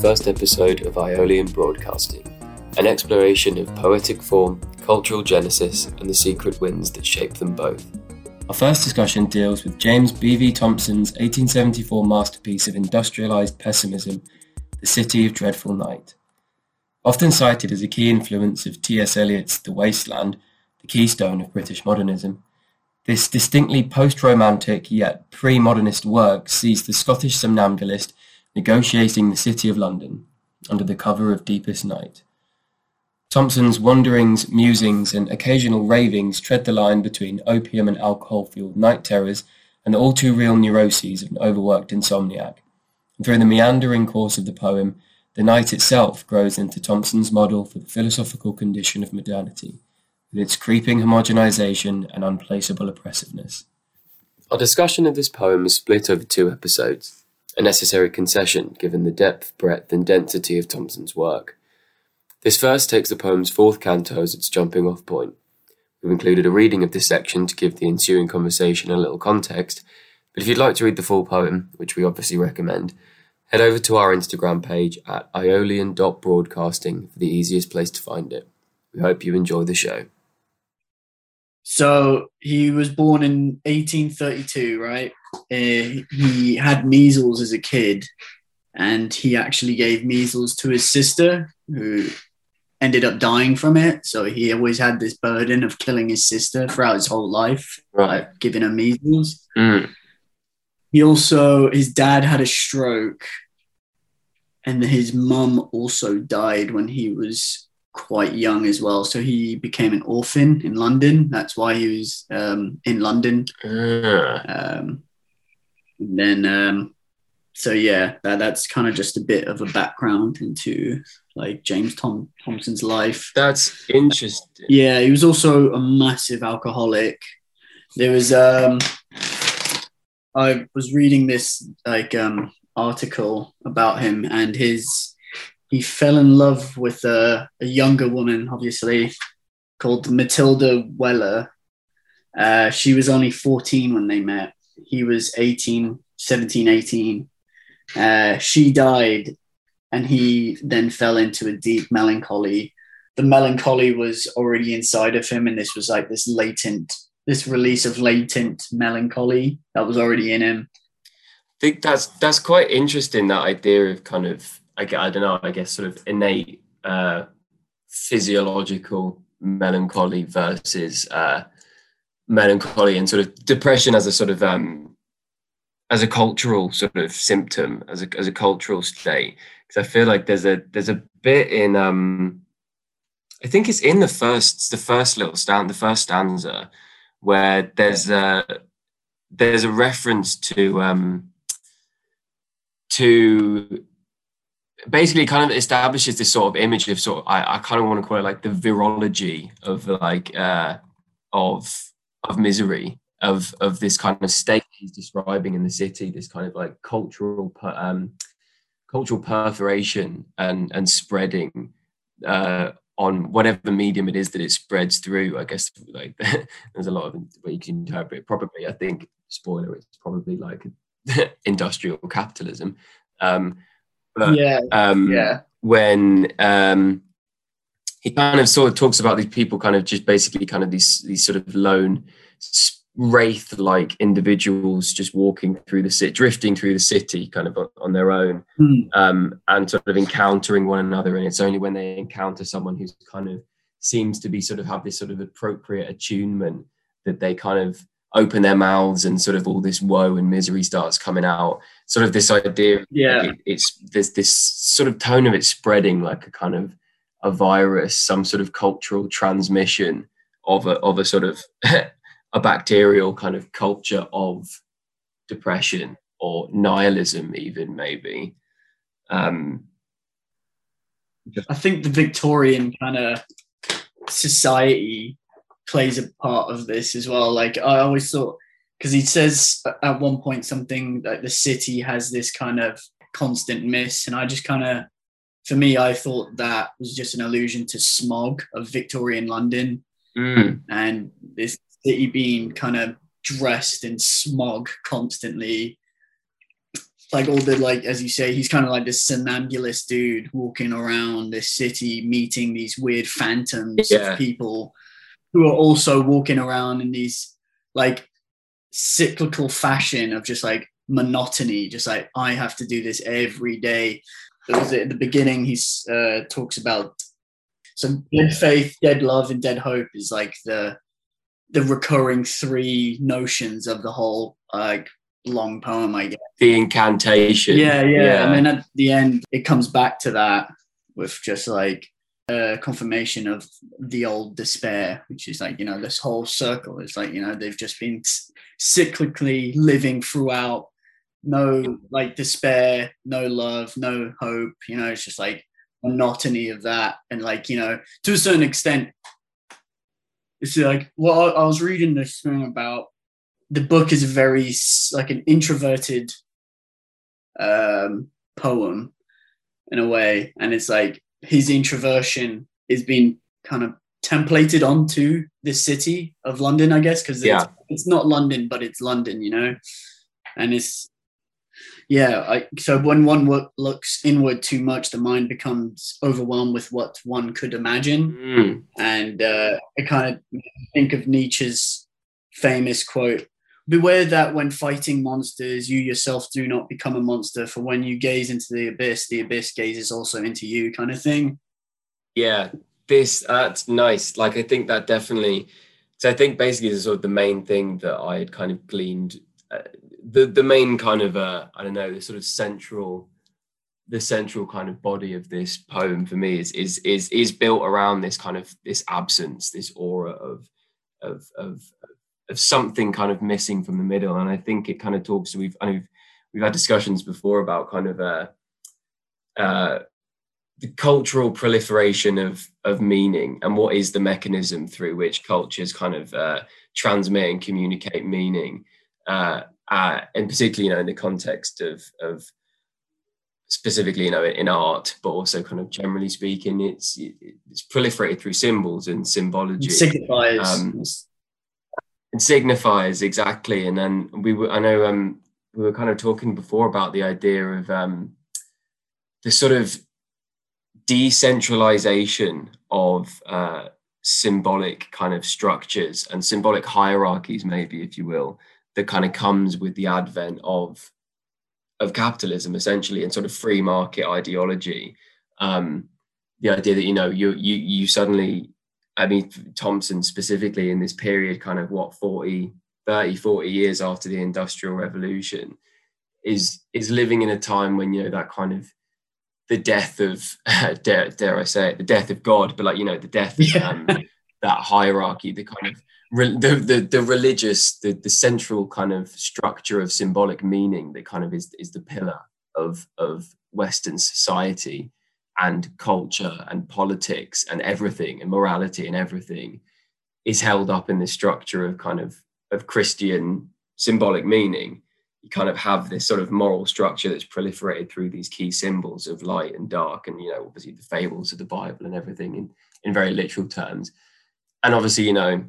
First episode of Aeolian Broadcasting, an exploration of poetic form, cultural genesis, and the secret winds that shape them both. Our first discussion deals with James B.V. Thomson's 1874 masterpiece of industrialized pessimism, The City of Dreadful Night. Often cited as a key influence of T.S. Eliot's The Waste Land, the keystone of British modernism, this distinctly post romantic yet pre modernist work sees the Scottish somnambulist negotiating the city of London under the cover of deepest night. Thomson's wanderings, musings, and occasional ravings tread the line between opium and alcohol-fueled night terrors and the all-too-real neuroses of an overworked insomniac. And through the meandering course of the poem, the night itself grows into Thomson's model for the philosophical condition of modernity, with its creeping homogenization and unplaceable oppressiveness. Our discussion of this poem is split over two episodes a necessary concession given the depth, breadth, and density of Thomson's work. This first takes the poem's fourth canto as its jumping off point. We've included a reading of this section to give the ensuing conversation a little context, but if you'd like to read the full poem, which we obviously recommend, head over to our Instagram page at aeolian.broadcasting for the easiest place to find it. We hope you enjoy the show. So he was born in 1832, right? Uh, he had measles as a kid, and he actually gave measles to his sister, who ended up dying from it. So he always had this burden of killing his sister throughout his whole life, right. like giving her measles. Mm. He also, his dad had a stroke, and his mum also died when he was quite young as well. So he became an orphan in London. That's why he was um, in London. Uh. Um, then, um, so yeah, that, that's kind of just a bit of a background into like James Tom Thomson's life. That's interesting. Yeah, he was also a massive alcoholic. There was um, I was reading this like um article about him and his he fell in love with a, a younger woman, obviously, called Matilda Weller. Uh, she was only 14 when they met. He was 18, 17, 18. Uh, she died, and he then fell into a deep melancholy. The melancholy was already inside of him, and this was like this latent, this release of latent melancholy that was already in him. I think that's that's quite interesting. That idea of kind of I, I don't know, I guess sort of innate uh, physiological melancholy versus uh, melancholy and sort of depression as a sort of um, as a cultural sort of symptom, as a as a cultural state. Because I feel like there's a there's a bit in um, I think it's in the first the first little stand the first stanza where there's a there's a reference to um, to basically kind of establishes this sort of image of sort of I, I kind of want to call it like the virology of like uh of of misery of of this kind of state he's describing in the city this kind of like cultural um cultural perforation and and spreading uh on whatever medium it is that it spreads through i guess like there's a lot of way you can interpret probably i think spoiler it's probably like industrial capitalism. Um but, yeah, um, yeah. When um, he kind of sort of talks about these people, kind of just basically kind of these these sort of lone wraith like individuals just walking through the city, drifting through the city, kind of on, on their own, mm. um, and sort of encountering one another. And it's only when they encounter someone who's kind of seems to be sort of have this sort of appropriate attunement that they kind of open their mouths and sort of all this woe and misery starts coming out sort of this idea yeah it, it's there's this sort of tone of it spreading like a kind of a virus some sort of cultural transmission of a of a sort of a bacterial kind of culture of depression or nihilism, even maybe. Um, I think the Victorian kind of society plays a part of this as well. Like I always thought, because he says at one point something like the city has this kind of constant miss, and I just kind of, for me, I thought that was just an allusion to smog of Victorian London, mm. and this city being kind of dressed in smog constantly like all the like as you say he's kind of like this somnambulist dude walking around this city meeting these weird phantoms Yeah. of people who are also walking around in these like cyclical fashion of just like monotony just like i have to do this every day Was at the beginning he uh talks about so dead faith dead love and dead hope is like the the recurring three notions of the whole like long poem i guess. The incantation. yeah, yeah, And then at the end, it comes back to that with just like a confirmation of the old despair, which is like, you know, this whole circle is like, you know, they've just been cyclically living throughout no like despair, no love, no hope. You know, it's just like monotony of that. And like, you know, to a certain extent, it's like, well, I, I was reading this thing about the book is very like an introverted um, poem in a way, and it's like his introversion is being kind of templated onto the city of London, I guess, because Yeah. it's, it's not London, but it's London, you know, and it's yeah. I, so when one looks inward too much, the mind becomes overwhelmed with what one could imagine, Mm. and uh, I kind of think of Nietzsche's famous quote Beware that when fighting monsters, you yourself do not become a monster, for when you gaze into the abyss, the abyss gazes also into you, kind of thing. Yeah, this that's nice. Like I think that definitely. So I think basically the sort of the main thing that I had kind of gleaned, uh, the the main kind of uh, I don't know the sort of central, the central kind of body of this poem for me is is is is built around this kind of this absence, this aura of of of of something kind of missing from the middle, and I think it kind of talks. We've I we've, we've had discussions before about kind of uh, uh, the cultural proliferation of of meaning and what is the mechanism through which cultures kind of uh, transmit and communicate meaning, uh, uh, and particularly you know in the context of of specifically you know in art, but also kind of generally speaking, it's it's proliferated through symbols and symbology It signifies. Um, and signifies exactly and then we were i know um we were kind of talking before about the idea of um the sort of decentralization of uh symbolic kind of structures and symbolic hierarchies maybe if you will that kind of comes with the advent of of capitalism essentially and sort of free market ideology. Um the idea that you know you you you suddenly I mean, Thomson specifically in this period, kind of what 40, 30, 40 years after the Industrial Revolution, is is living in a time when you know that kind of the death of dare, dare I say it, the death of God, but like you know the death of um, that hierarchy, the kind of the, the the religious, the the central kind of structure of symbolic meaning that kind of is is the pillar of of Western society and culture and politics and everything and morality and everything is held up in this structure of kind of of Christian symbolic meaning. You kind of have this sort of moral structure that's proliferated through these key symbols of light and dark, and you know, obviously the fables of the Bible and everything in in very literal terms. And obviously, you know,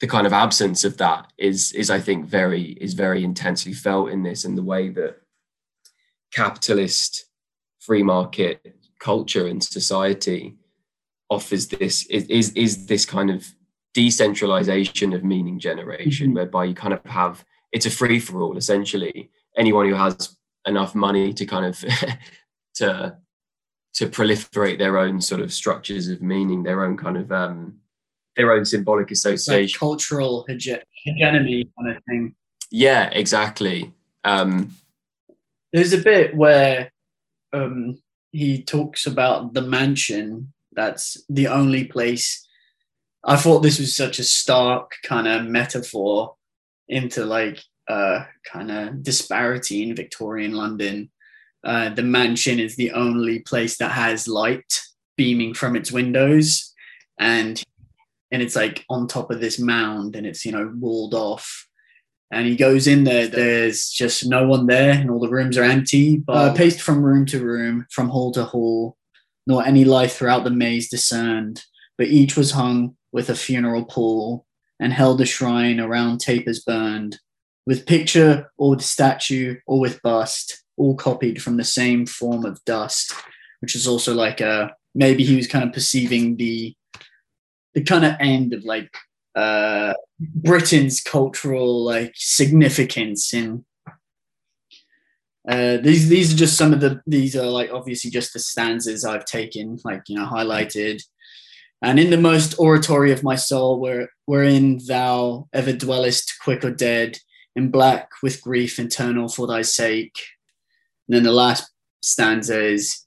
the kind of absence of that is is I think very is very intensely felt in this and the way that capitalist free market culture and society offers this is, is is this kind of decentralization of meaning generation Mhm. whereby you kind of have it's a free for all essentially anyone who has enough money to kind of to to proliferate their own sort of structures of meaning their own kind of um their own symbolic like association cultural hege- hegemony kind of thing. yeah exactly um There's a bit where um, he talks about the mansion. That's the only place I thought this was such a stark kind of metaphor into like uh kind of disparity in Victorian London. Uh, the mansion is the only place that has light beaming from its windows, and and it's like on top of this mound, and it's you know walled off. And he goes in there. There's just no one there, and all the rooms are empty. But uh, paced from room to room, from hall to hall, nor any life throughout the maze discerned. But each was hung with a funeral pall, and held a shrine around tapers burned, with picture or with statue or with bust, all copied from the same form of dust, which is also like a maybe he was kind of perceiving the the kind of end of like uh Britain's cultural like significance in uh, these these are just some of the these are like obviously just the stanzas I've taken like you know highlighted and in the most oratory of my soul, where, wherein thou ever dwellest, quick or dead, in black with grief eternal for thy sake. And then the last stanza is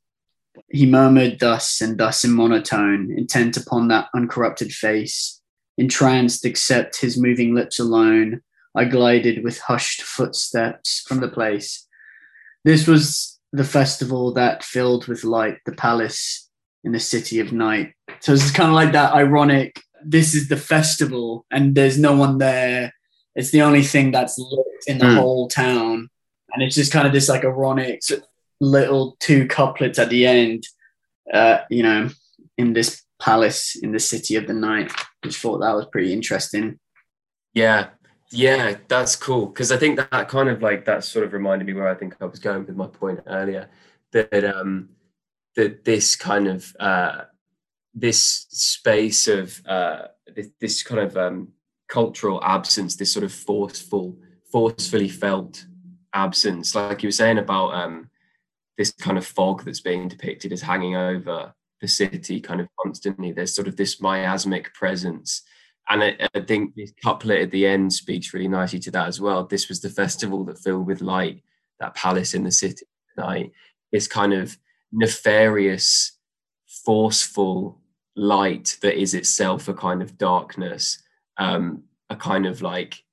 He murmured thus and thus in monotone, intent upon that uncorrupted face. Entranced, except his moving lips alone, I glided with hushed footsteps from the place. This was the festival that filled with light the palace in the city of night. So it's kind of like that ironic. This is the festival, and there's no one there. It's the only thing that's lit in the mm. whole town, and it's just kind of this like ironic little two couplets at the end. Uh, you know, in this palace in the city of the night. Just thought that was pretty interesting. Yeah, yeah, that's cool because I think that, kind of like that sort of reminded me where I think I was going with my point earlier that um that this kind of uh this space of uh, this, this, kind of um, cultural absence, this sort of forceful, forcefully felt absence, like you were saying about um, this kind of fog that's being depicted as hanging over the city kind of constantly. There's sort of this miasmic presence. And I, I think this couplet at the end speaks really nicely to that as well. This was the festival that filled with light, that palace in the city tonight. This kind of nefarious, forceful light that is itself a kind of darkness, um, a kind of like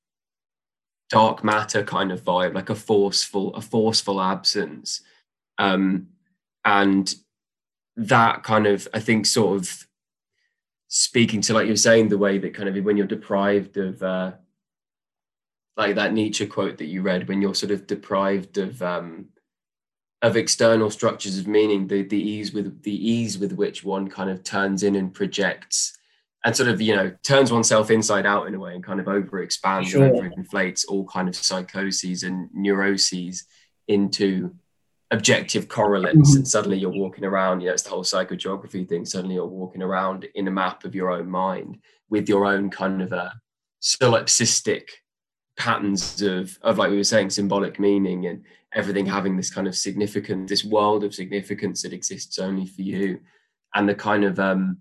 dark matter kind of vibe, like a forceful, a forceful absence. Um, and that kind of, I think, sort of speaking to, like you were saying, the way that kind of when you're deprived of, uh, like that Nietzsche quote that you read, when you're sort of deprived of um, of external structures of meaning, the the ease with the ease with which one kind of turns in and projects and sort of you know turns oneself inside out in a way and kind of over expands sure. and over inflates all kind of psychoses and neuroses into objective correlates. Mm-hmm. and suddenly you're walking around you know it's the whole psychogeography thing. Suddenly you're walking around in a map of your own mind with your own kind of a solipsistic patterns of of like we were saying symbolic meaning and everything having this kind of significant this world of significance that exists only for you. And the kind of um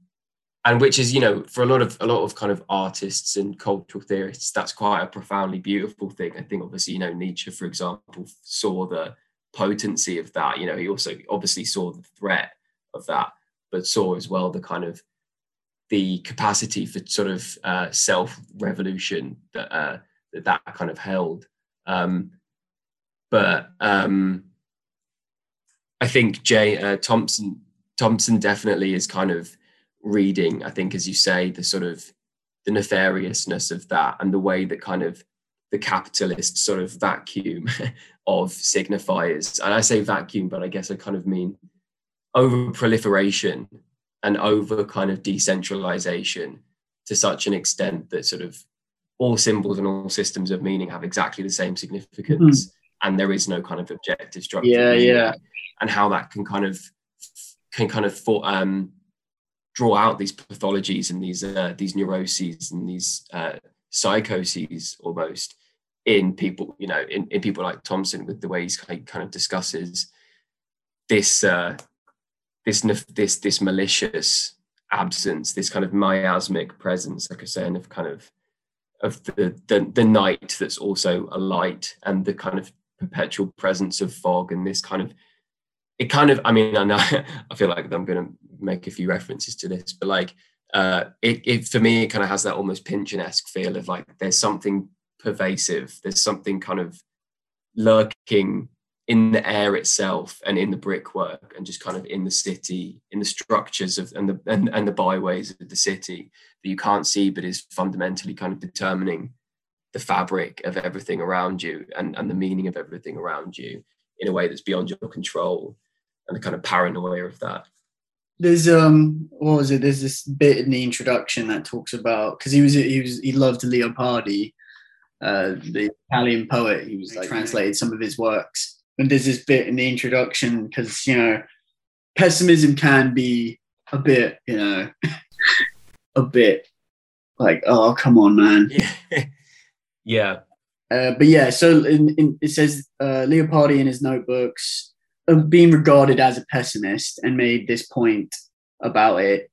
and which is you know for a lot of a lot of kind of artists and cultural theorists that's quite a profoundly beautiful thing. I think obviously you know nietzsche for example saw the potency of that you know he also obviously saw the threat of that but saw as well the kind of the capacity for sort of uh, self revolution that uh, that that kind of held um, but um, I think Jay uh, Thomson Thomson definitely is kind of reading. I think, as you say, the sort of the nefariousness of that and the way that kind of the capitalist sort of vacuum of signifiers. And I say vacuum, but I guess I kind of mean over proliferation and over kind of decentralization to such an extent that sort of all symbols and all systems of meaning have exactly the same significance. Mm-hmm and there is no kind of objective structure. Yeah, yeah. And how that can kind of can kind of for, um, draw out these pathologies and these uh, these neuroses and these uh, psychoses almost in people, you know, in, in people like Thomson with the way he's kind of discusses this uh, this this this malicious absence, this kind of miasmic presence, like I was saying, of kind of of the, the the night that's also a light and the kind of perpetual presence of fog and this kind of it kind of i mean i know i feel like i'm going to make a few references to this but like uh, it, it for me it kind of has that almost Pynchon-esque feel of like there's something pervasive, there's something kind of lurking in the air itself and in the brickwork and just kind of in the city in the structures of and the and, and the byways of the city that you can't see but is fundamentally kind of determining the fabric of everything around you and, and the meaning of everything around you in a way that's beyond your control and the kind of paranoia of that. There's um what was it? There's this bit in the introduction that talks about because he was he was he loved leopardi uh the italian poet he was like translated some of his works and there's this bit in the introduction because you know pessimism can be a bit you know a bit like oh come on man. Yeah. Yeah uh, but yeah so in, in, it says uh, leopardi in his notebooks uh, being regarded as a pessimist and made this point about it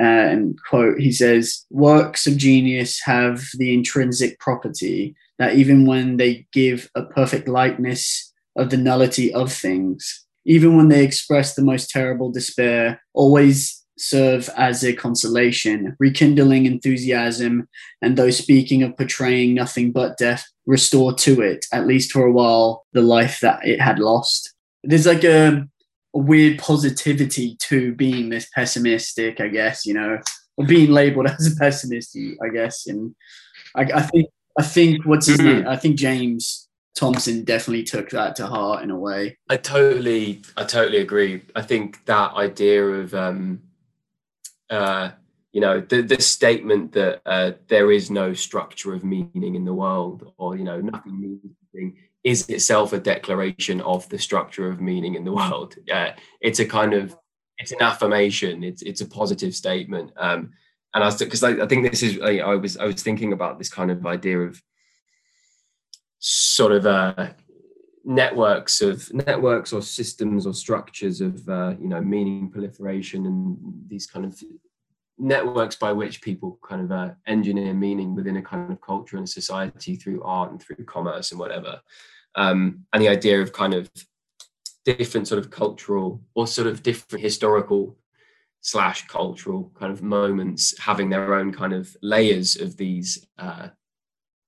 uh, and quote he says works of genius have the intrinsic property that even when they give a perfect likeness of the nullity of things. Even when they express the most terrible despair, always serve as a consolation, rekindling enthusiasm, and though speaking of portraying nothing but death, restore to it, at least for a while, the life that it had lost. There's like a, a weird positivity to being this pessimistic, I guess, you know, or being labeled as a pessimist, I guess. And I, I think I think what's his mm-hmm. name? I think James Thomson definitely took that to heart in a way. I totally, I totally agree. I think that idea of, um, uh, you know, the, the statement that uh, there is no structure of meaning in the world, or you know, nothing means anything, is itself a declaration of the structure of meaning in the world. Yeah, it's a kind of, it's an affirmation. It's it's a positive statement. Um, and I because I, I think this is I, I was I was thinking about this kind of idea of sort of uh, networks of networks or systems or structures of uh, you know meaning proliferation and these kind of networks by which people kind of uh, engineer meaning within a kind of culture and society through art and through commerce and whatever um, and the idea of kind of different sort of cultural or sort of different historical slash cultural kind of moments having their own kind of layers of these uh,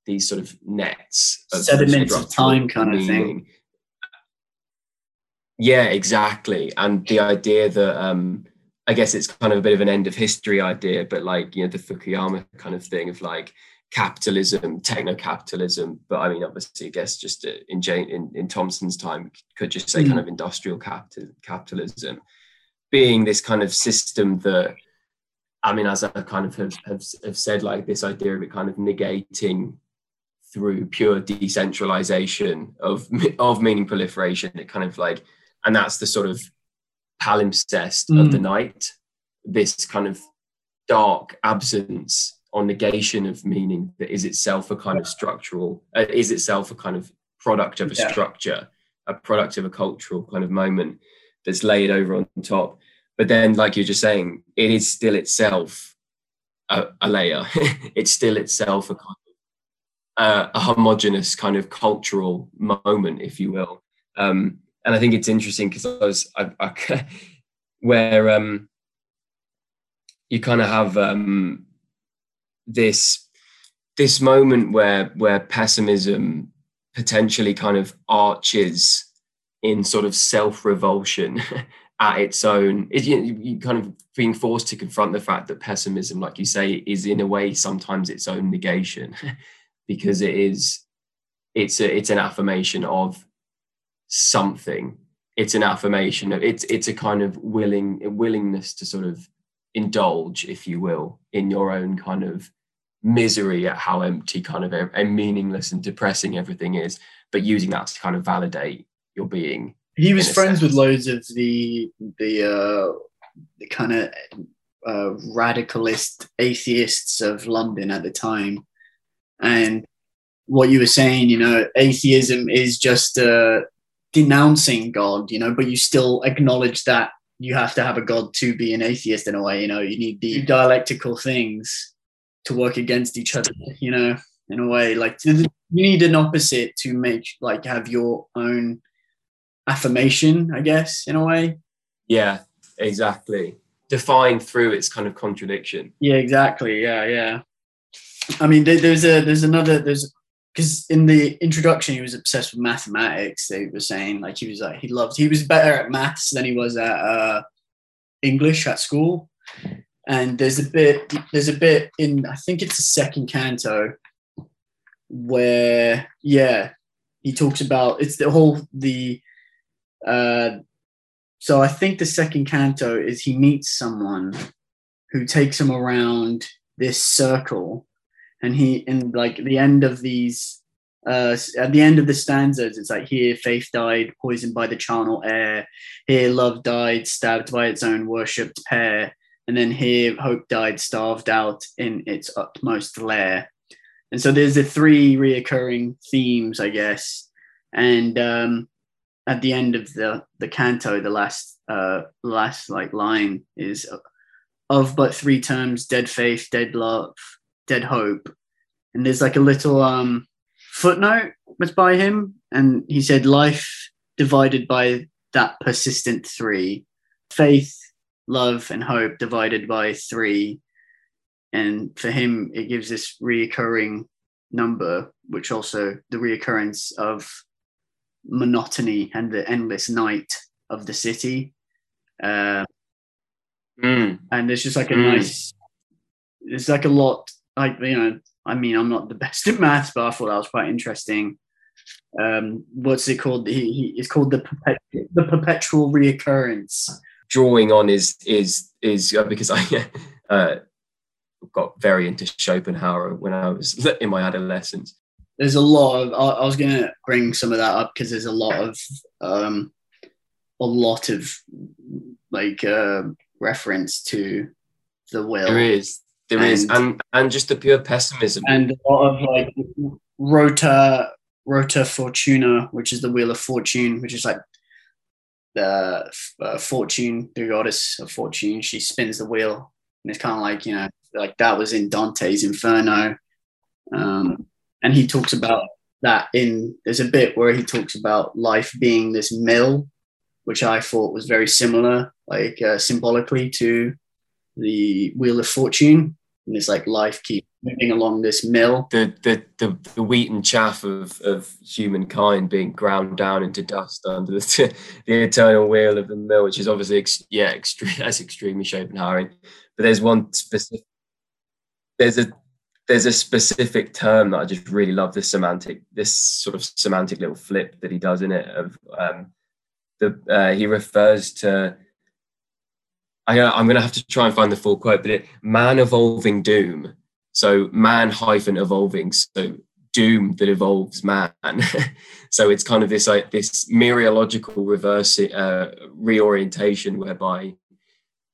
these sort of nets of sediments of time kind meaning. of thing yeah exactly and the idea that um i guess it's kind of a bit of an end of history idea but like you know the fukuyama kind of thing of like capitalism techno-capitalism but i mean obviously i guess just uh, in jane in, in thomson's time could just say mm. kind of industrial capital, capitalism being this kind of system that i mean as i kind of have, have, have said like this idea of it kind of negating through pure decentralization of of meaning proliferation it kind of like and that's the sort of palimpsest mm. of the night this kind of dark absence or negation of meaning that is itself a kind of structural uh, is itself a kind of product of a yeah. structure a product of a cultural kind of moment that's laid over on top but then like you're just saying it is still itself a, a layer it's still itself a kind uh, a homogenous kind of cultural moment, if you will. Um, and I think it's interesting because I was I, I, where um, you kind of have um, this this moment where where pessimism potentially kind of arches in sort of self revulsion at its own. It, you, you kind of being forced to confront the fact that pessimism, like you say, is in a way sometimes its own negation. because it is it's a, it's an affirmation of something it's an affirmation of it's it's a kind of willing willingness to sort of indulge if you will in your own kind of misery at how empty kind of and meaningless and depressing everything is but using that to kind of validate your being he was friends sense. with loads of the the uh the kind of uh, radicalist atheists of london at the time. And what you were saying, you know, atheism is just uh, denouncing God, you know, but you still acknowledge that you have to have a God to be an atheist in a way, you know, you need the dialectical things to work against each other, you know, in a way. Like you need an opposite to make, like, have your own affirmation, I guess, in a way. Yeah, exactly. defined through its kind of contradiction. Yeah, exactly. Yeah, yeah. I mean, there, there's a there's another there's because in the introduction he was obsessed with mathematics. They were saying like he was like he loved he was better at maths than he was at uh, English at school. And there's a bit there's a bit in I think it's the second canto where yeah he talks about it's the whole the uh so I think the second canto is he meets someone who takes him around this circle and he in like the end of these uh at the end of the stanzas it's like here faith died poisoned by the charnel air. Here love died stabbed by its own worshipped pair and then here hope died starved out in its utmost lair. And so there's the three reoccurring themes i guess. And um at the end of the the canto the last uh last like line is of but three terms dead faith dead love dead hope. And there's like a little um footnote was by him and he said life divided by that persistent three faith love and hope divided by three and for him it gives this reoccurring number which also the reoccurrence of monotony and the endless night of the city. Uh, Mm. and there's just like a Mm. nice, there's like a lot, like, you know, I mean, I'm not the best at maths, but I thought that was quite interesting. Um, what's it called? He, he, it's called the, perpet- the perpetual reoccurrence. Drawing on is is is uh, because I uh, got very into Schopenhauer when I was in my adolescence. There's a lot of, I, I was going to bring some of that up because there's a lot of, um, a lot of like uh, reference to the will. There is, there is, And- and and just the pure pessimism. and a lot of like rota rota fortuna which is the wheel of fortune which is like the uh, fortune the goddess of fortune. She spins the wheel and it's kind of like you know like that was in dante's inferno. Um, and he talks about that in there's a bit where he talks about life being this mill which i thought was very similar like uh, symbolically to the wheel of fortune and it's like life keeps moving along this mill the, the the the wheat and chaff of of humankind being ground down into dust under the the eternal wheel of the mill, which is obviously ex- yeah, extreme. That's extremely Schopenhauerian. But there's one specific. There's a there's a specific term that I just really love. This semantic, this sort of semantic little flip that he does in it. Of um, the uh, he refers to. I, I'm going to have to try and find the full quote, but it man evolving doom. So man hyphen evolving. So doom that evolves man. so it's kind of this like this mereological reverse uh, reorientation whereby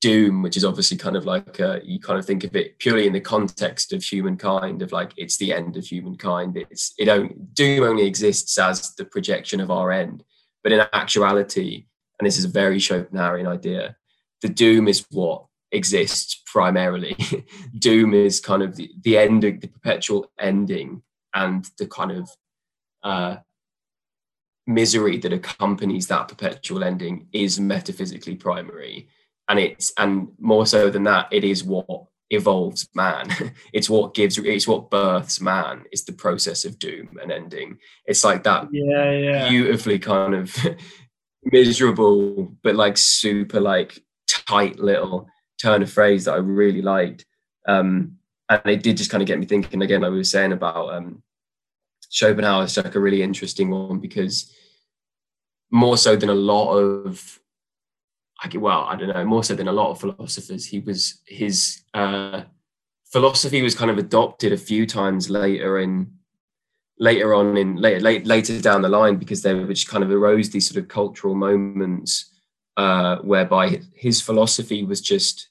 doom, which is obviously kind of like uh, you kind of think of it purely in the context of humankind, of like it's the end of humankind. It's it don't doom only exists as the projection of our end, but in actuality, and this is a very Schopenhauerian idea, the doom is what exists primarily. doom is kind of the, the end, the perpetual ending, and the kind of uh, misery that accompanies that perpetual ending is metaphysically primary, and it's and more so than that, it is what evolves man. it's what gives, it's what births man. It's the process of doom and ending. It's like that yeah yeah beautifully kind of miserable, but like super like tight little turn of phrase that I really liked. Um, and it did just kind of get me thinking again, like we were saying about um, Schopenhauer is like a really interesting one because more so than a lot of, I get, well, I don't know, more so than a lot of philosophers, he was his uh, philosophy was kind of adopted a few times later in later on in later later down the line because there which kind of arose these sort of cultural moments uh, whereby his philosophy was just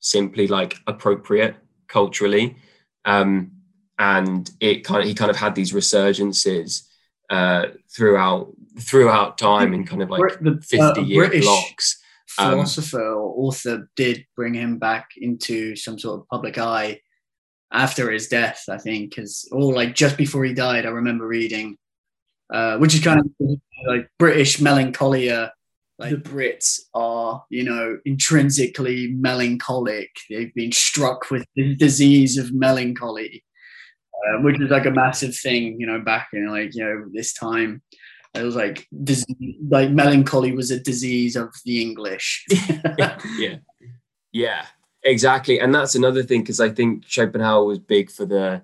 simply like appropriate culturally. Um, and it kind of he kind of had these resurgences uh, throughout throughout time in kind of like Brit- the, 50 uh, year British blocks. Um, philosopher or author did bring him back into some sort of public eye after his death, I think, because or like just before he died, I remember reading, uh, which is kind of like British melancholia like the Brits are, you know, intrinsically melancholic. They've been struck with the disease of melancholy, uh, which is like a massive thing, you know, back in like, you know, this time. It was like, disease, like melancholy was a disease of the English. yeah. Yeah, exactly. And that's another thing, because I think Schopenhauer was big for the,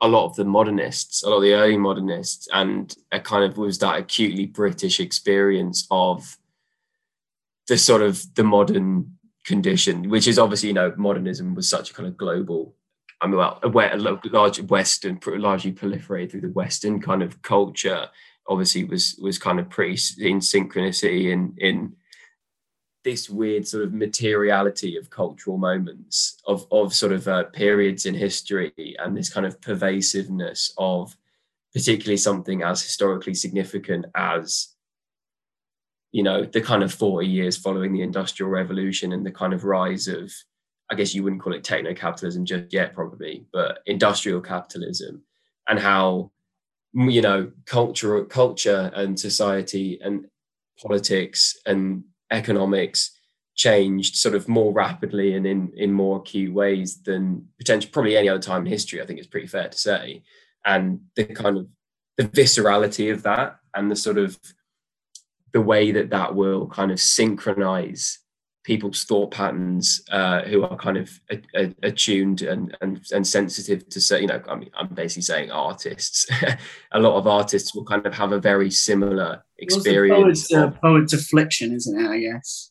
a lot of the modernists, a lot of the early modernists, and it kind of was that acutely British experience of the sort of the modern condition, which is obviously, you know, modernism was such a kind of global, I mean, well, a large Western, largely proliferated through the Western kind of culture. Obviously, was was kind of pretty in synchronicity in in this weird sort of materiality of cultural moments of of sort of uh, periods in history and this kind of pervasiveness of particularly something as historically significant as you know the kind of 40 years following the industrial revolution and the kind of rise of i guess you wouldn't call it techno capitalism just yet probably but industrial capitalism and how you know culture culture and society and politics and economics changed sort of more rapidly and in in more acute ways than potentially probably any other time in history i think it's pretty fair to say. And the kind of the viscerality of that and the sort of the way that that will kind of synchronize people's thought patterns uh, who are kind of attuned and, and and sensitive to say you know I mean I'm basically saying artists. A lot of artists will kind of have a very similar experience well, poet's, uh, poet's affliction isn't it I guess?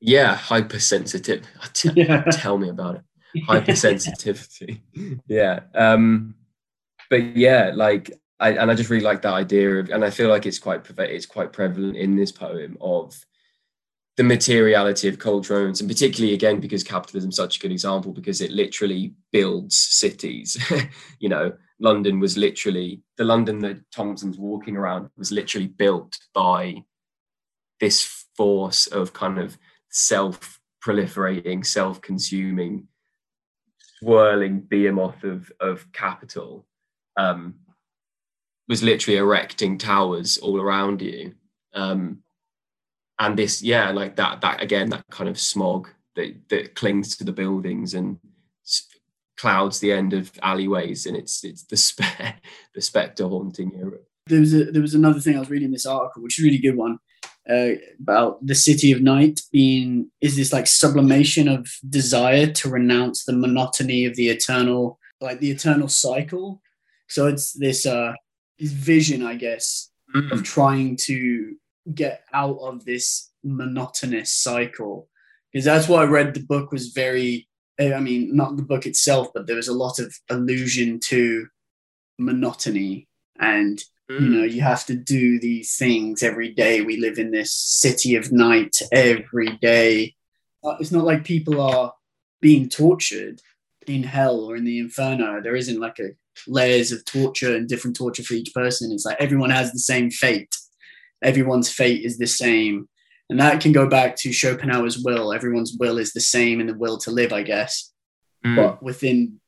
Yeah hypersensitive. Yeah. tell me about it. Hypersensitivity. Yeah um but yeah like I, and I just really like that idea of, and I feel like it's quite it's quite prevalent in this poem of the materiality of cultural moments, and particularly again because capitalism is such a good example because it literally builds cities. you know, London was literally the London that Thomson's walking around was literally built by this force of kind of self proliferating, self consuming, swirling behemoth of of capital. Um, was literally erecting towers all around you. Um, and this, yeah, like that, that again, that kind of smog that, that clings to the buildings and clouds the end of alleyways, and it's it's the spe- the spectre haunting Europe. There was a, there was another thing I was reading this article, which is a really good one, uh, about the city of night being is this like sublimation of desire to renounce the monotony of the eternal, like the eternal cycle. So it's this uh, his vision, I guess, mm-hmm. of trying to get out of this monotonous cycle. Because that's what I read. The book was very, I mean, not the book itself, but there was a lot of allusion to monotony and you know mm. you have to do these things every day we live in this city of night every day uh, it's not like people are being tortured in hell or in the inferno there isn't like a layers of torture and different torture for each person. It's like everyone has the same fate. Everyone's fate is the same. And that can go back to Schopenhauer's will. Everyone's will is the same in the will to live, I guess. Mm. But within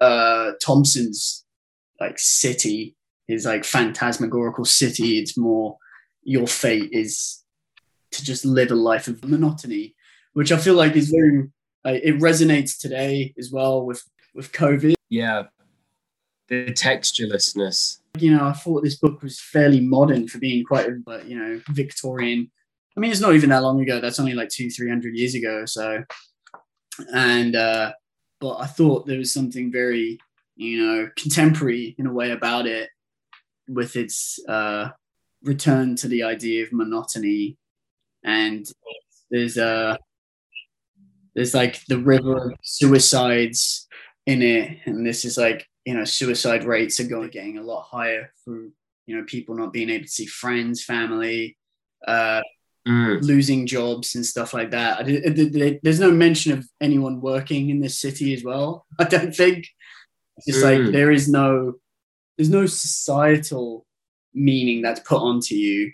uh, Thomson's like city, his like phantasmagorical city, it's more your fate is to just live a life of monotony, which I feel like is very uh, it resonates today as well with with COVID. Yeah, the texturelessness. You know, I thought this book was fairly modern for being quite, a, you know, Victorian. I mean, it's not even that long ago. That's only like two, three hundred years ago. or So, and uh, but I thought there was something very, you know, contemporary in a way about it, with its uh, return to the idea of monotony, and there's a uh, there's like the river of suicides in it, and this is like you know, suicide rates are going getting a lot higher through, you know, people not being able to see friends, family, uh, mm. losing jobs and stuff like that. There's no mention of anyone working in this city as well. I don't think. It's just mm. like there is no, there's no societal meaning that's put onto you.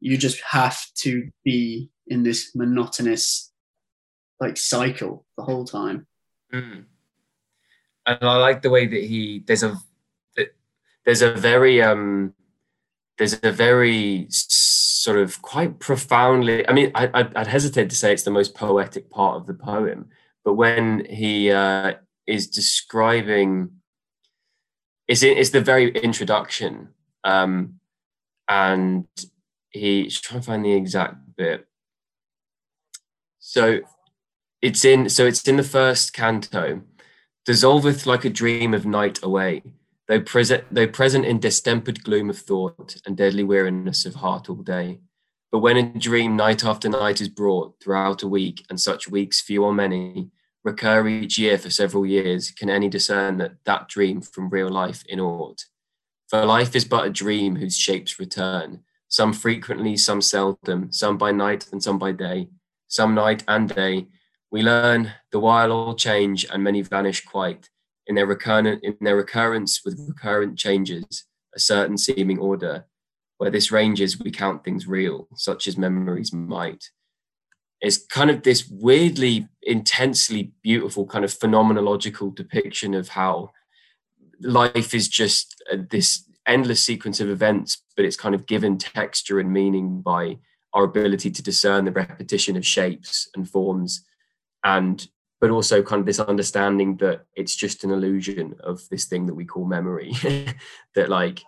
You just have to be in this monotonous, like cycle the whole time. Mm and I like the way that he there's a there's a very um there's a very sort of quite profoundly. I mean, I, I'd, I'd hesitate to say it's the most poetic part of the poem, but when he uh, is describing, it's it's the very introduction, um, and he's trying to find the exact bit. So it's in so it's in the first canto dissolveth like a dream of night away though present though present in distempered gloom of thought and deadly weariness of heart all day. But when a dream night after night is brought throughout a week and such weeks few or many recur each year for several years can any discern that that dream from real life in aught? For life is but a dream whose shapes return some frequently some seldom some by night and some by day some night and day we learn the while all change and many vanish quite in their recurrent in their recurrence with recurrent changes, a certain seeming order. Where this ranges, we count things real, such as memories might. It's kind of this weirdly, intensely beautiful kind of phenomenological depiction of how life is just uh, this endless sequence of events, but it's kind of given texture and meaning by our ability to discern the repetition of shapes and forms and but also kind of this understanding that it's just an illusion of this thing that we call memory that like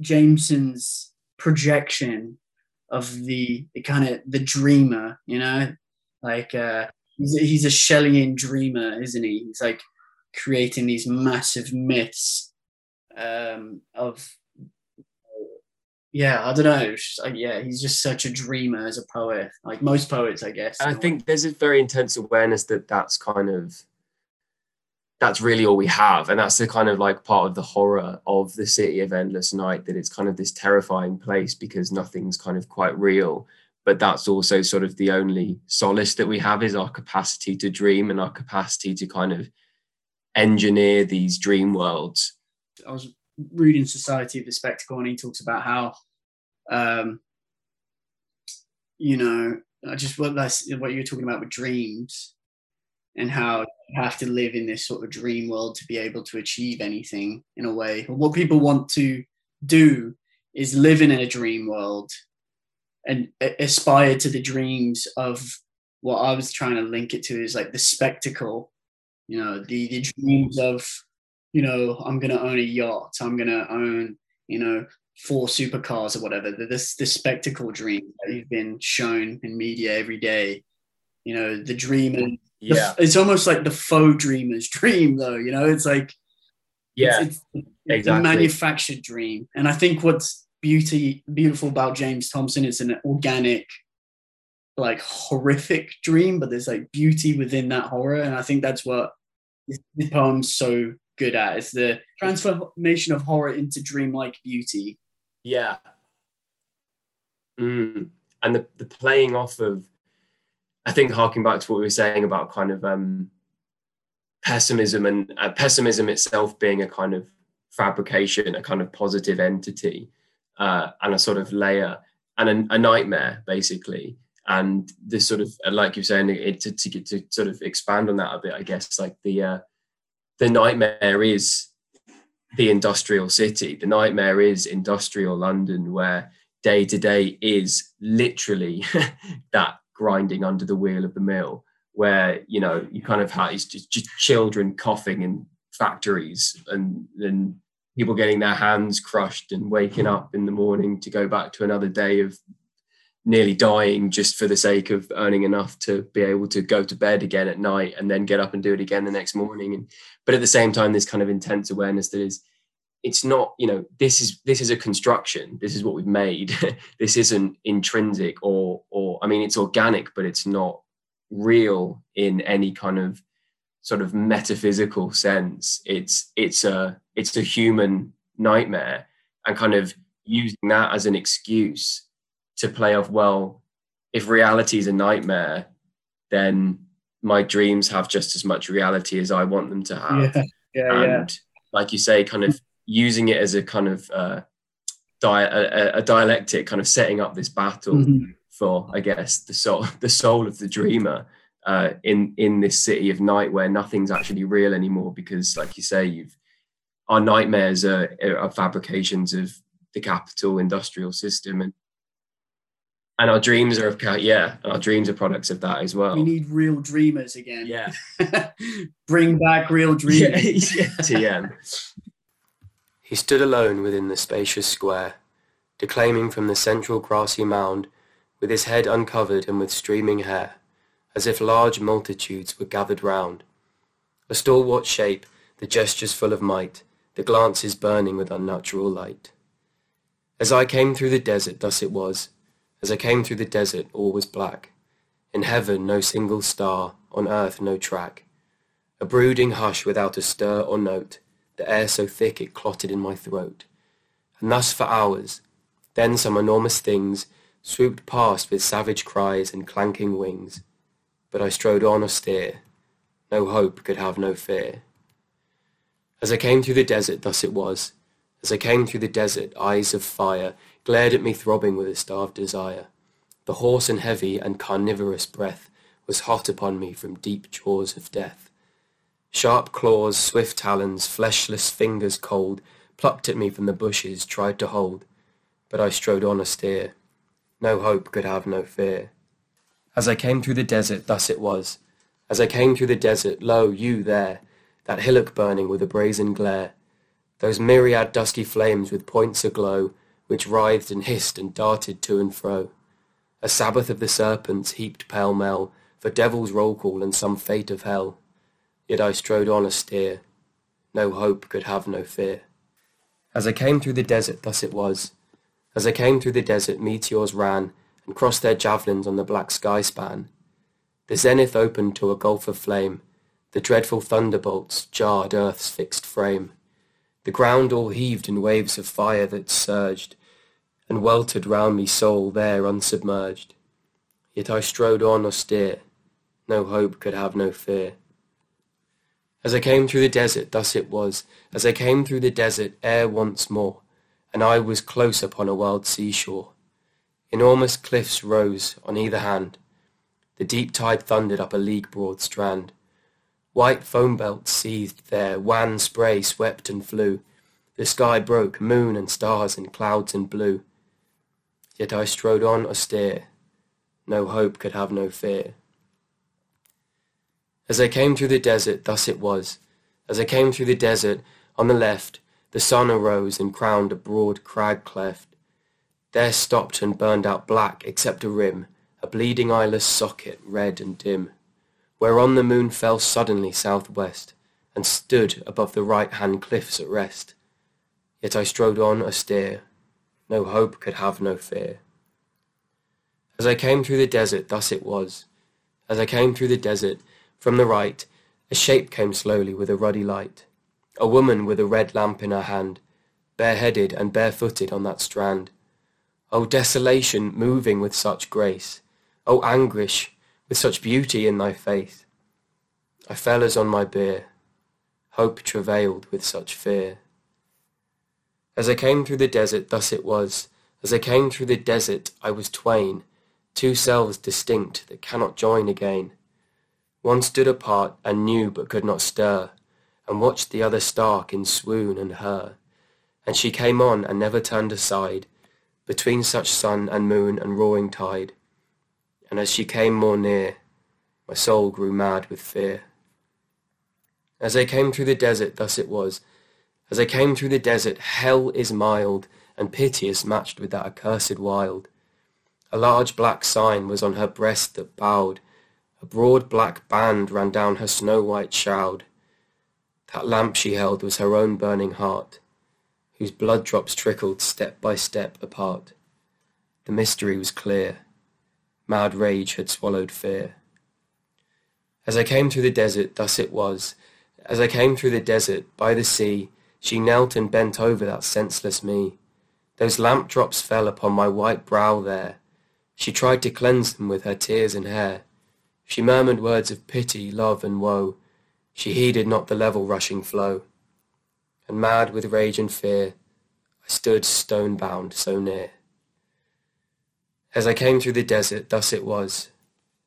jameson's projection of the, the kind of the dreamer you know? Like uh he's a, he's a shelleyan dreamer isn't he? He's like creating these massive myths um of yeah, I don't know. Like, yeah, he's just such a dreamer as a poet, like most poets, I guess. I think there's a very intense awareness that that's kind of that's really all we have, and that's the kind of like part of the horror of the city of endless night that it's kind of this terrifying place because nothing's kind of quite real. But that's also sort of the only solace that we have is our capacity to dream and our capacity to kind of engineer these dream worlds. I was reading Society of the Spectacle, and he talks about how, um, you know, I just what that's what you're talking about with dreams, and how you have to live in this sort of dream world to be able to achieve anything in a way. What people want to do is live in a dream world and aspire to the dreams of what I was trying to link it to is like the spectacle, you know, the, the dreams of you know, I'm going to own a yacht. I'm going to own, you know, four supercars or whatever. This this spectacle dream that you've been shown in media every day. You know, the dream and yeah, the, it's almost like the faux dreamer's dream, though. You know, it's like yeah, it's, it's, exactly. a manufactured dream. And I think what's beauty beautiful about James Thomson is an organic, like horrific dream, but there's like beauty within that horror, and I think that's what this poem's so good at. It's the transformation of horror into dreamlike beauty. Yeah. Mm. And the, the playing off of, I think, harking back to what we were saying about kind of um, pessimism and uh, pessimism itself being a kind of fabrication, a kind of positive entity, uh, and a sort of layer and a, a, nightmare, basically. And this sort of, like you're saying, it, to, to, to sort of expand on that a bit, I guess, like the uh, the nightmare is the industrial city. The nightmare is industrial London, where day to day is literally that grinding under the wheel of the mill, where you know you kind of have it's just, just children coughing in factories and then people getting their hands crushed and waking up in the morning to go back to another day of nearly dying just for the sake of earning enough to be able to go to bed again at night and then get up and do it again the next morning. And but at the same time this kind of intense awareness that is it's not you know this is this is a construction. This is what we've made. This isn't intrinsic or or i mean it's organic but it's not real in any kind of sort of metaphysical sense. It's it's a it's a human nightmare. And kind of using that as an excuse to play off well if reality is a nightmare then my dreams have just as much reality as i want them to have yeah, yeah, and yeah. like you say kind of using it as a kind of uh, di- a, a, dialectic kind of setting up this battle mm-hmm. for i guess the soul the soul of the dreamer uh, in in this city of night where nothing's actually real anymore because like you say you've our nightmares are, are fabrications of the capital industrial system and And our dreams are of ca- yeah, our dreams are products of that as well. We need real dreamers again. yeah. Bring back real dreamers. yeah. TM. He stood alone within the spacious square, declaiming from the central grassy mound, with his head uncovered and with streaming hair, as if large multitudes were gathered round. A stalwart shape, the gestures full of might, the glances burning with unnatural light. As I came through the desert, thus it was. As I came through the desert, all was black. In heaven no single star, on earth no track. A brooding hush without a stir or note, the air so thick it clotted in my throat. And thus for hours. Then some enormous things swooped past with savage cries and clanking wings. But I strode on austere. No hope could have no fear. As I came through the desert, thus it was. As I came through the desert, eyes of fire glared at me throbbing with a starved desire. The hoarse and heavy and carnivorous breath was hot upon me from deep jaws of death. Sharp claws, swift talons, fleshless fingers cold, plucked at me from the bushes, tried to hold. But I strode on austere. No hope could have no fear. As I came through the desert, thus it was. As I came through the desert, lo, you there, that hillock burning with a brazen glare, those myriad dusky flames with points aglow, which writhed and hissed and darted to and fro. A sabbath of the serpents heaped pell-mell, for devil's roll call and some fate of hell. Yet I strode on austere, no hope could have no fear. As I came through the desert, thus it was. As I came through the desert, meteors ran, and crossed their javelins on the black sky span. The zenith opened to a gulf of flame, the dreadful thunderbolts jarred earth's fixed frame. The ground all heaved in waves of fire that surged, and weltered round me soul there unsubmerged. Yet I strode on austere, no hope could have no fear. As I came through the desert, thus it was, as I came through the desert ere once more, and I was close upon a wild seashore. Enormous cliffs rose on either hand, the deep tide thundered up a league broad strand. White foam belts seethed there, wan spray swept and flew. The sky broke, moon and stars and clouds and blue. Yet I strode on austere, no hope could have no fear. As I came through the desert, thus it was. As I came through the desert, on the left, the sun arose and crowned a broad crag cleft. There stopped and burned out black except a rim, a bleeding eyeless socket, red and dim, whereon the moon fell suddenly southwest, and stood above the right-hand cliffs at rest. Yet I strode on austere, no hope could have no fear. As I came through the desert, thus it was. As I came through the desert, from the right, a shape came slowly with a ruddy light. A woman with a red lamp in her hand, bareheaded and barefooted on that strand. O desolation moving with such grace! O anguish with such beauty in thy face! I fell as on my bier, hope travailed with such fear. As I came through the desert, thus it was. As I came through the desert, I was twain, two selves distinct that cannot join again. One stood apart and knew but could not stir, and watched the other stark in swoon and her. And she came on and never turned aside, between such sun and moon and roaring tide. And as she came more near, my soul grew mad with fear. As I came through the desert, thus it was. As I came through the desert, hell is mild and piteous matched with that accursed wild. A large black sign was on her breast that bowed, a broad black band ran down her snow-white shroud. That lamp she held was her own burning heart, whose blood drops trickled step by step apart. The mystery was clear. Mad rage had swallowed fear. As I came through the desert, thus it was. As I came through the desert, by the sea, she knelt and bent over that senseless me. Those lamp drops fell upon my white brow there. She tried to cleanse them with her tears and hair. She murmured words of pity, love, and woe. She heeded not the level rushing flow. And mad with rage and fear, I stood stone-bound so near. As I came through the desert, thus it was.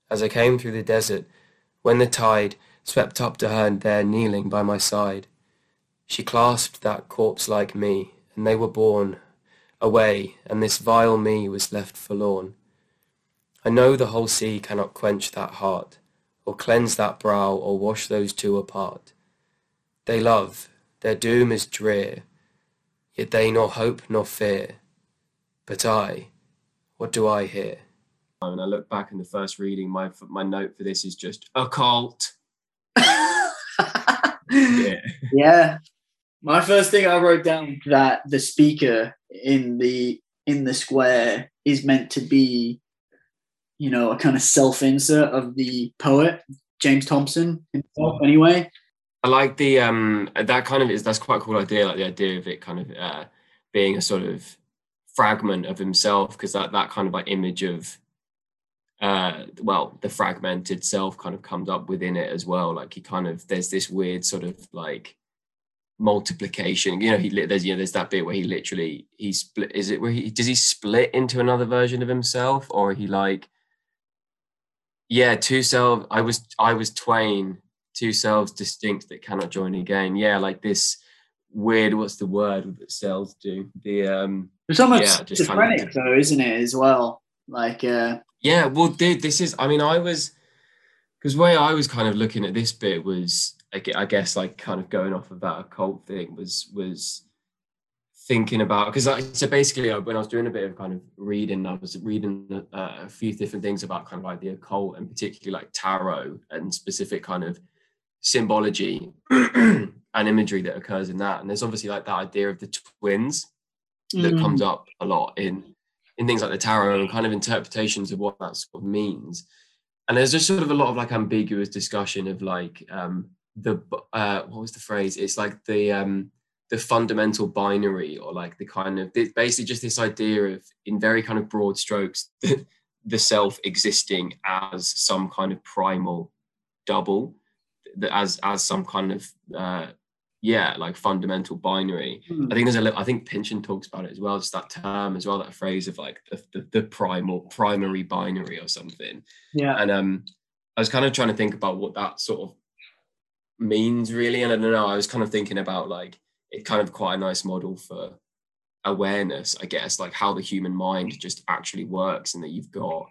As I came through the desert, when the tide swept up to her and there kneeling by my side, she clasped that corpse-like me, and they were borne away, and this vile me was left forlorn. I know the whole sea cannot quench that heart, or cleanse that brow, or wash those two apart. They love, their doom is drear, yet they nor hope nor fear. But I, what do I hear? When I look back in the first reading, my my note for this is just occult. yeah. yeah. My first thing I wrote down that the speaker in the in the square is meant to be, you know, a kind of self insert of the poet James Thomson himself. Anyway, I like the um that kind of is that's quite a cool idea. Like the idea of it kind of uh, being a sort of fragment of himself because that that kind of like image of uh well the fragmented self kind of comes up within it as well like he kind of there's this weird sort of like multiplication. You know he there's you know there's that bit where he literally he split is it where he does he split into another version of himself or he like yeah two selves i was i was twain two selves distinct that cannot join again. Yeah like this weird what's the word that cells do? The um it's almost yeah, schizophrenic kind of, though isn't it as well? Like uh yeah well dude this is i mean i was because way i was kind of looking at this bit was I guess like kind of going off of that occult thing was was thinking about because like so basically uh, when I was doing a bit of kind of reading, I was reading uh, a few different things about kind of like the occult and particularly like tarot and specific kind of symbology and imagery that occurs in that. And there's obviously like that idea of the twins that mm. comes up a lot in in things like the tarot and kind of interpretations of what that sort of means. And there's just sort of a lot of like ambiguous discussion of like um, the uh, what was the phrase? It's like the um, the fundamental binary, or like the kind of basically just this idea of, in very kind of broad strokes, the, the self existing as some kind of primal double, as as some kind of uh, yeah, like fundamental binary. Mm. I think there's a little, I think Pynchon talks about it as well, just that term as well, that phrase of like the, the, the primal, primary binary or something. Yeah. And um, I was kind of trying to think about what that sort of means really. And i don't know i was kind of thinking about like it kind of quite a nice model for awareness i guess like how the human mind just actually works and that you've got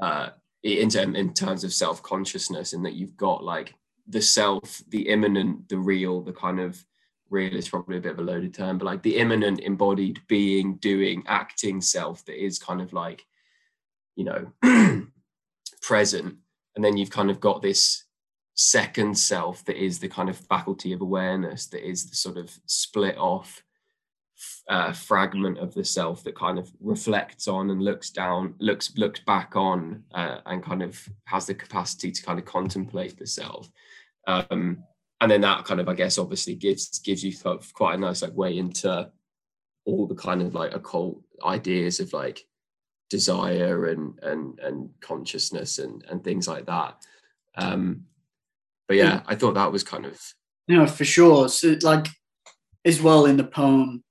uh in, term, in terms of self-consciousness and that you've got like the self the immanent the real the kind of real is probably a bit of a loaded term but like the immanent embodied being doing acting self that is kind of like you know present. And then you've kind of got this second self that is the kind of faculty of awareness that is the sort of split off uh, fragment of the self that kind of reflects on and looks down looks looks back on uh, and kind of has the capacity to kind of contemplate the self. Um, and then that kind of i guess obviously gives gives you quite a nice like way into all the kind of like occult ideas of like desire and and and consciousness and and things like that. Um but yeah, I thought that was kind of no, for sure. So like as well in the poem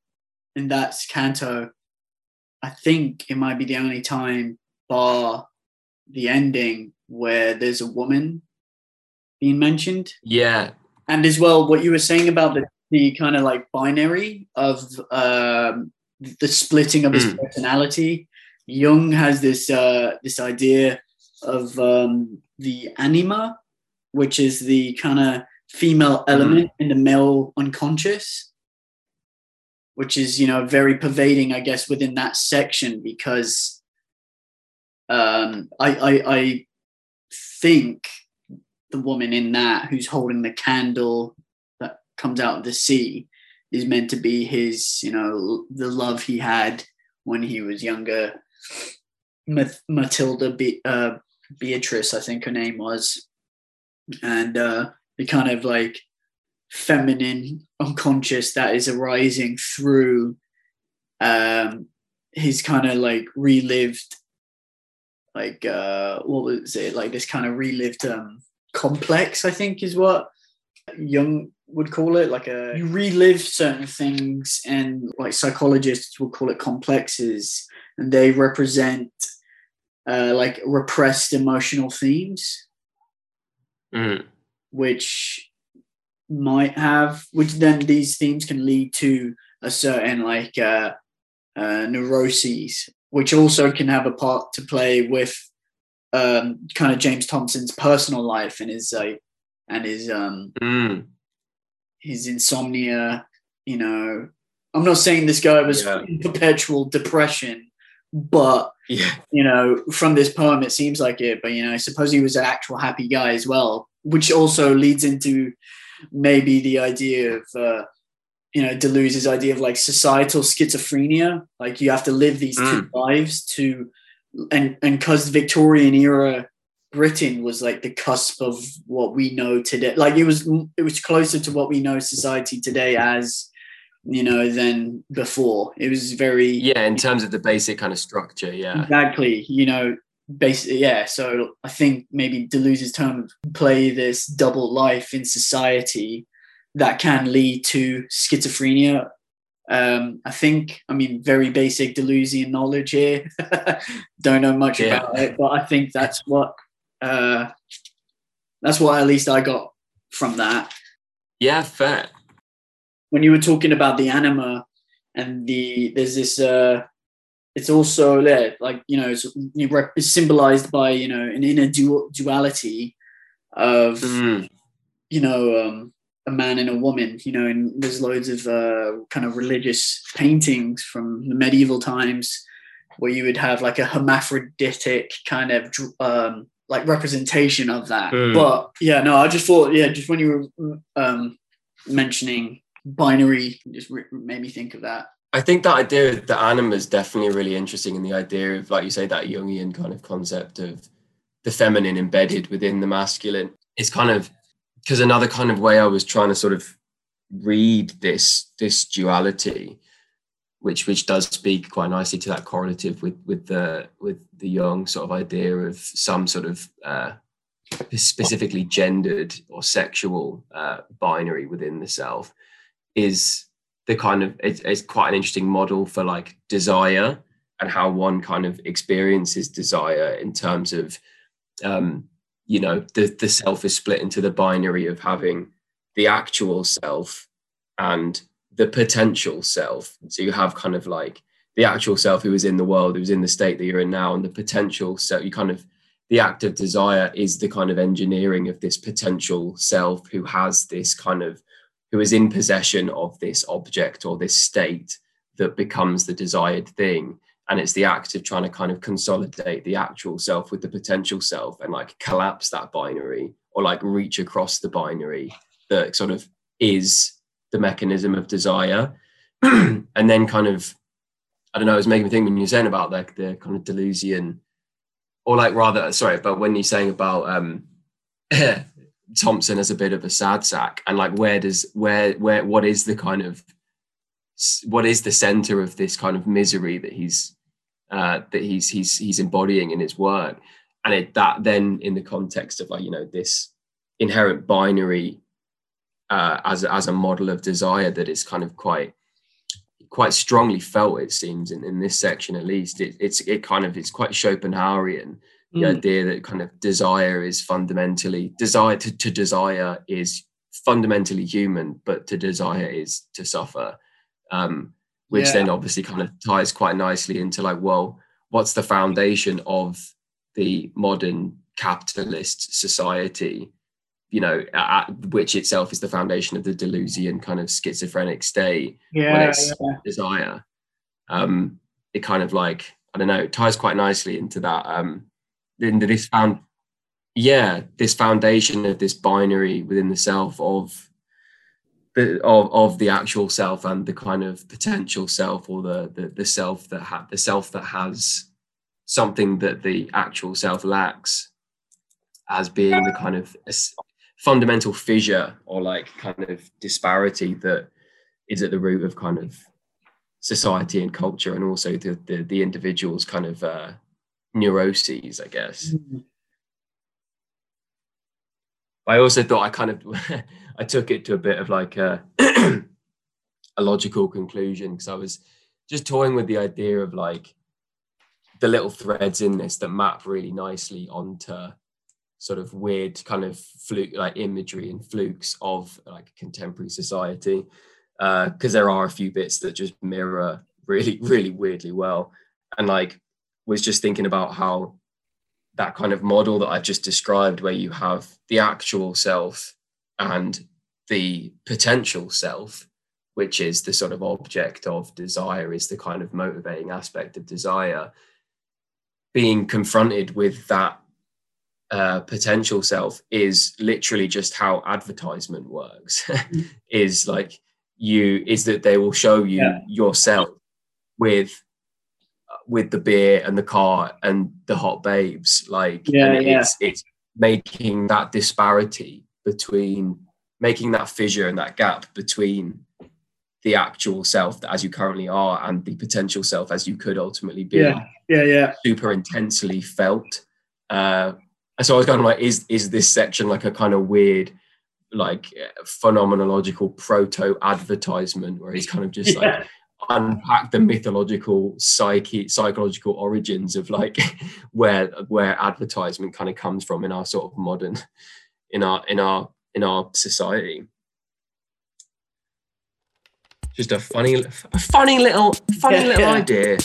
in that canto, I think it might be the only time bar the ending where there's a woman being mentioned. Yeah. And as well, what you were saying about the, the kind of like binary of um, the splitting of his mm. personality. Jung has this uh, this idea of um, the anima, which is the kind of female mm-hmm. element mm-hmm. in the male unconscious, which is, you know, very pervading, I guess, within that section because um, I, I, I think the woman in that who's holding the candle that comes out of the sea is meant to be his, you know, the love he had when he was younger. Matilda Be- uh, Beatrice, I think her name was, and uh, the kind of like feminine unconscious that is arising through um, his kind of like relived like uh what was it? Like this kind of relived um complex i think is what Jung would call it like a you relive certain things and like psychologists would call it complexes and they represent uh, like repressed emotional themes mm. which might have, which then these themes can lead to a certain like uh, uh, neuroses, which also can have a part to play with um, kind of James Thomson's personal life and his uh, and his um, Mm. his insomnia. You know, I'm not saying this guy was Yeah. in perpetual depression, but Yeah. you know, from this poem, it seems like it. But you know, I suppose he was an actual happy guy as well, which also leads into maybe the idea of, uh, you know, Deleuze's idea of like societal schizophrenia. Like you have to live these two lives to, and and because Victorian era Britain was like the cusp of what we know today. Like it was, it was closer to what we know society today as, you know, than before. It was very Yeah, in terms of the basic kind of structure, yeah. Exactly. You know, basically, yeah. So I think maybe Deleuze's term play this double life in society that can lead to schizophrenia. Um, I think, I mean, very basic Deleuzean knowledge here. Don't know much Yeah. about it, but I think that's what uh, that's what at least I got from that Yeah, fair. When you were talking about the anima and the there's this uh it's also there like you know it's, it's symbolized by you know an inner dual duality of Mm. you know um a man and a woman you know and there's loads of uh kind of religious paintings from the medieval times where you would have like a hermaphroditic kind of um like representation of that Mm. but yeah no i just thought yeah just when you were um mentioning binary just made me think of that. I think that idea of the anima is definitely really interesting, and the idea of, like you say, that Jungian kind of concept of the feminine embedded within the masculine. Is kind of because another kind of way I was trying to sort of read this this duality, which which does speak quite nicely to that correlative with with the with the Jung sort of idea of some sort of uh, specifically gendered or sexual uh, binary within the self is the kind of it's, it's quite an interesting model for like desire and how one kind of experiences desire in terms of um you know the the self is split into the binary of having the actual self and the potential self. So you have kind of like the actual self who is in the world who's in the state that you're in now and the potential self you kind of the act of desire is the kind of engineering of this potential self who has this kind of who is in possession of this object or this state that becomes the desired thing. And it's the act of trying to kind of consolidate the actual self with the potential self and like collapse that binary or like reach across the binary that sort of is the mechanism of desire. And then kind of i don't know it was making me think when you're saying about like the kind of delusion or like rather sorry but when you're saying about um Thomson as a bit of a sad sack, and like where does where where what is the kind of what is the center of this kind of misery that he's uh, that he's he's he's embodying in his work, and it that then in the context of like you know this inherent binary uh, as as a model of desire that is kind of quite quite strongly felt it seems in, in this section at least it, it's it kind of it's quite Schopenhauerian the Mm. idea that kind of desire is fundamentally desire to, to desire is fundamentally human but to desire is to suffer um which Yeah. then obviously kind of ties quite nicely into like well what's the foundation of the modern capitalist society you know at, which itself is the foundation of the delusion kind of schizophrenic state when yeah, it's yeah. desire um it kind of like i don't know it ties quite nicely into that um into this found yeah this foundation of this binary within the self of the of, of the actual self and the kind of potential self or the the, the self that ha- the self that has something that the actual self lacks as being the kind of fundamental fissure or like kind of disparity that is at the root of kind of society and culture and also the the, the individual's kind of uh, neuroses i guess Mm. I also thought I kind of I took it to a bit of like a, a logical conclusion because I was just toying with the idea of like the little threads in this that map really nicely onto sort of weird kind of fluke like imagery and flukes of like contemporary society Uh, because there are a few bits that just mirror really really weirdly well and like was just thinking about how that kind of model that I've just described, where you have the actual self and the potential self, which is the sort of object of desire, is the kind of motivating aspect of desire, being confronted with that uh, potential self is literally just how advertisement works. Is like you is that they will show you yeah. yourself with with the beer and the car and the hot babes like yeah, yeah. it's it's making that disparity between making that fissure and that gap between the actual self that as you currently are and the potential self as you could ultimately be yeah yeah yeah super intensely felt uh and so i was kind of like is is this section like a kind of weird like phenomenological proto advertisement where he's kind of just yeah. like unpack the mm. mythological psyche psychological origins of like where where advertisement kind of comes from in our sort of modern in our in our in our society. Just a funny a funny little funny yeah, little yeah. idea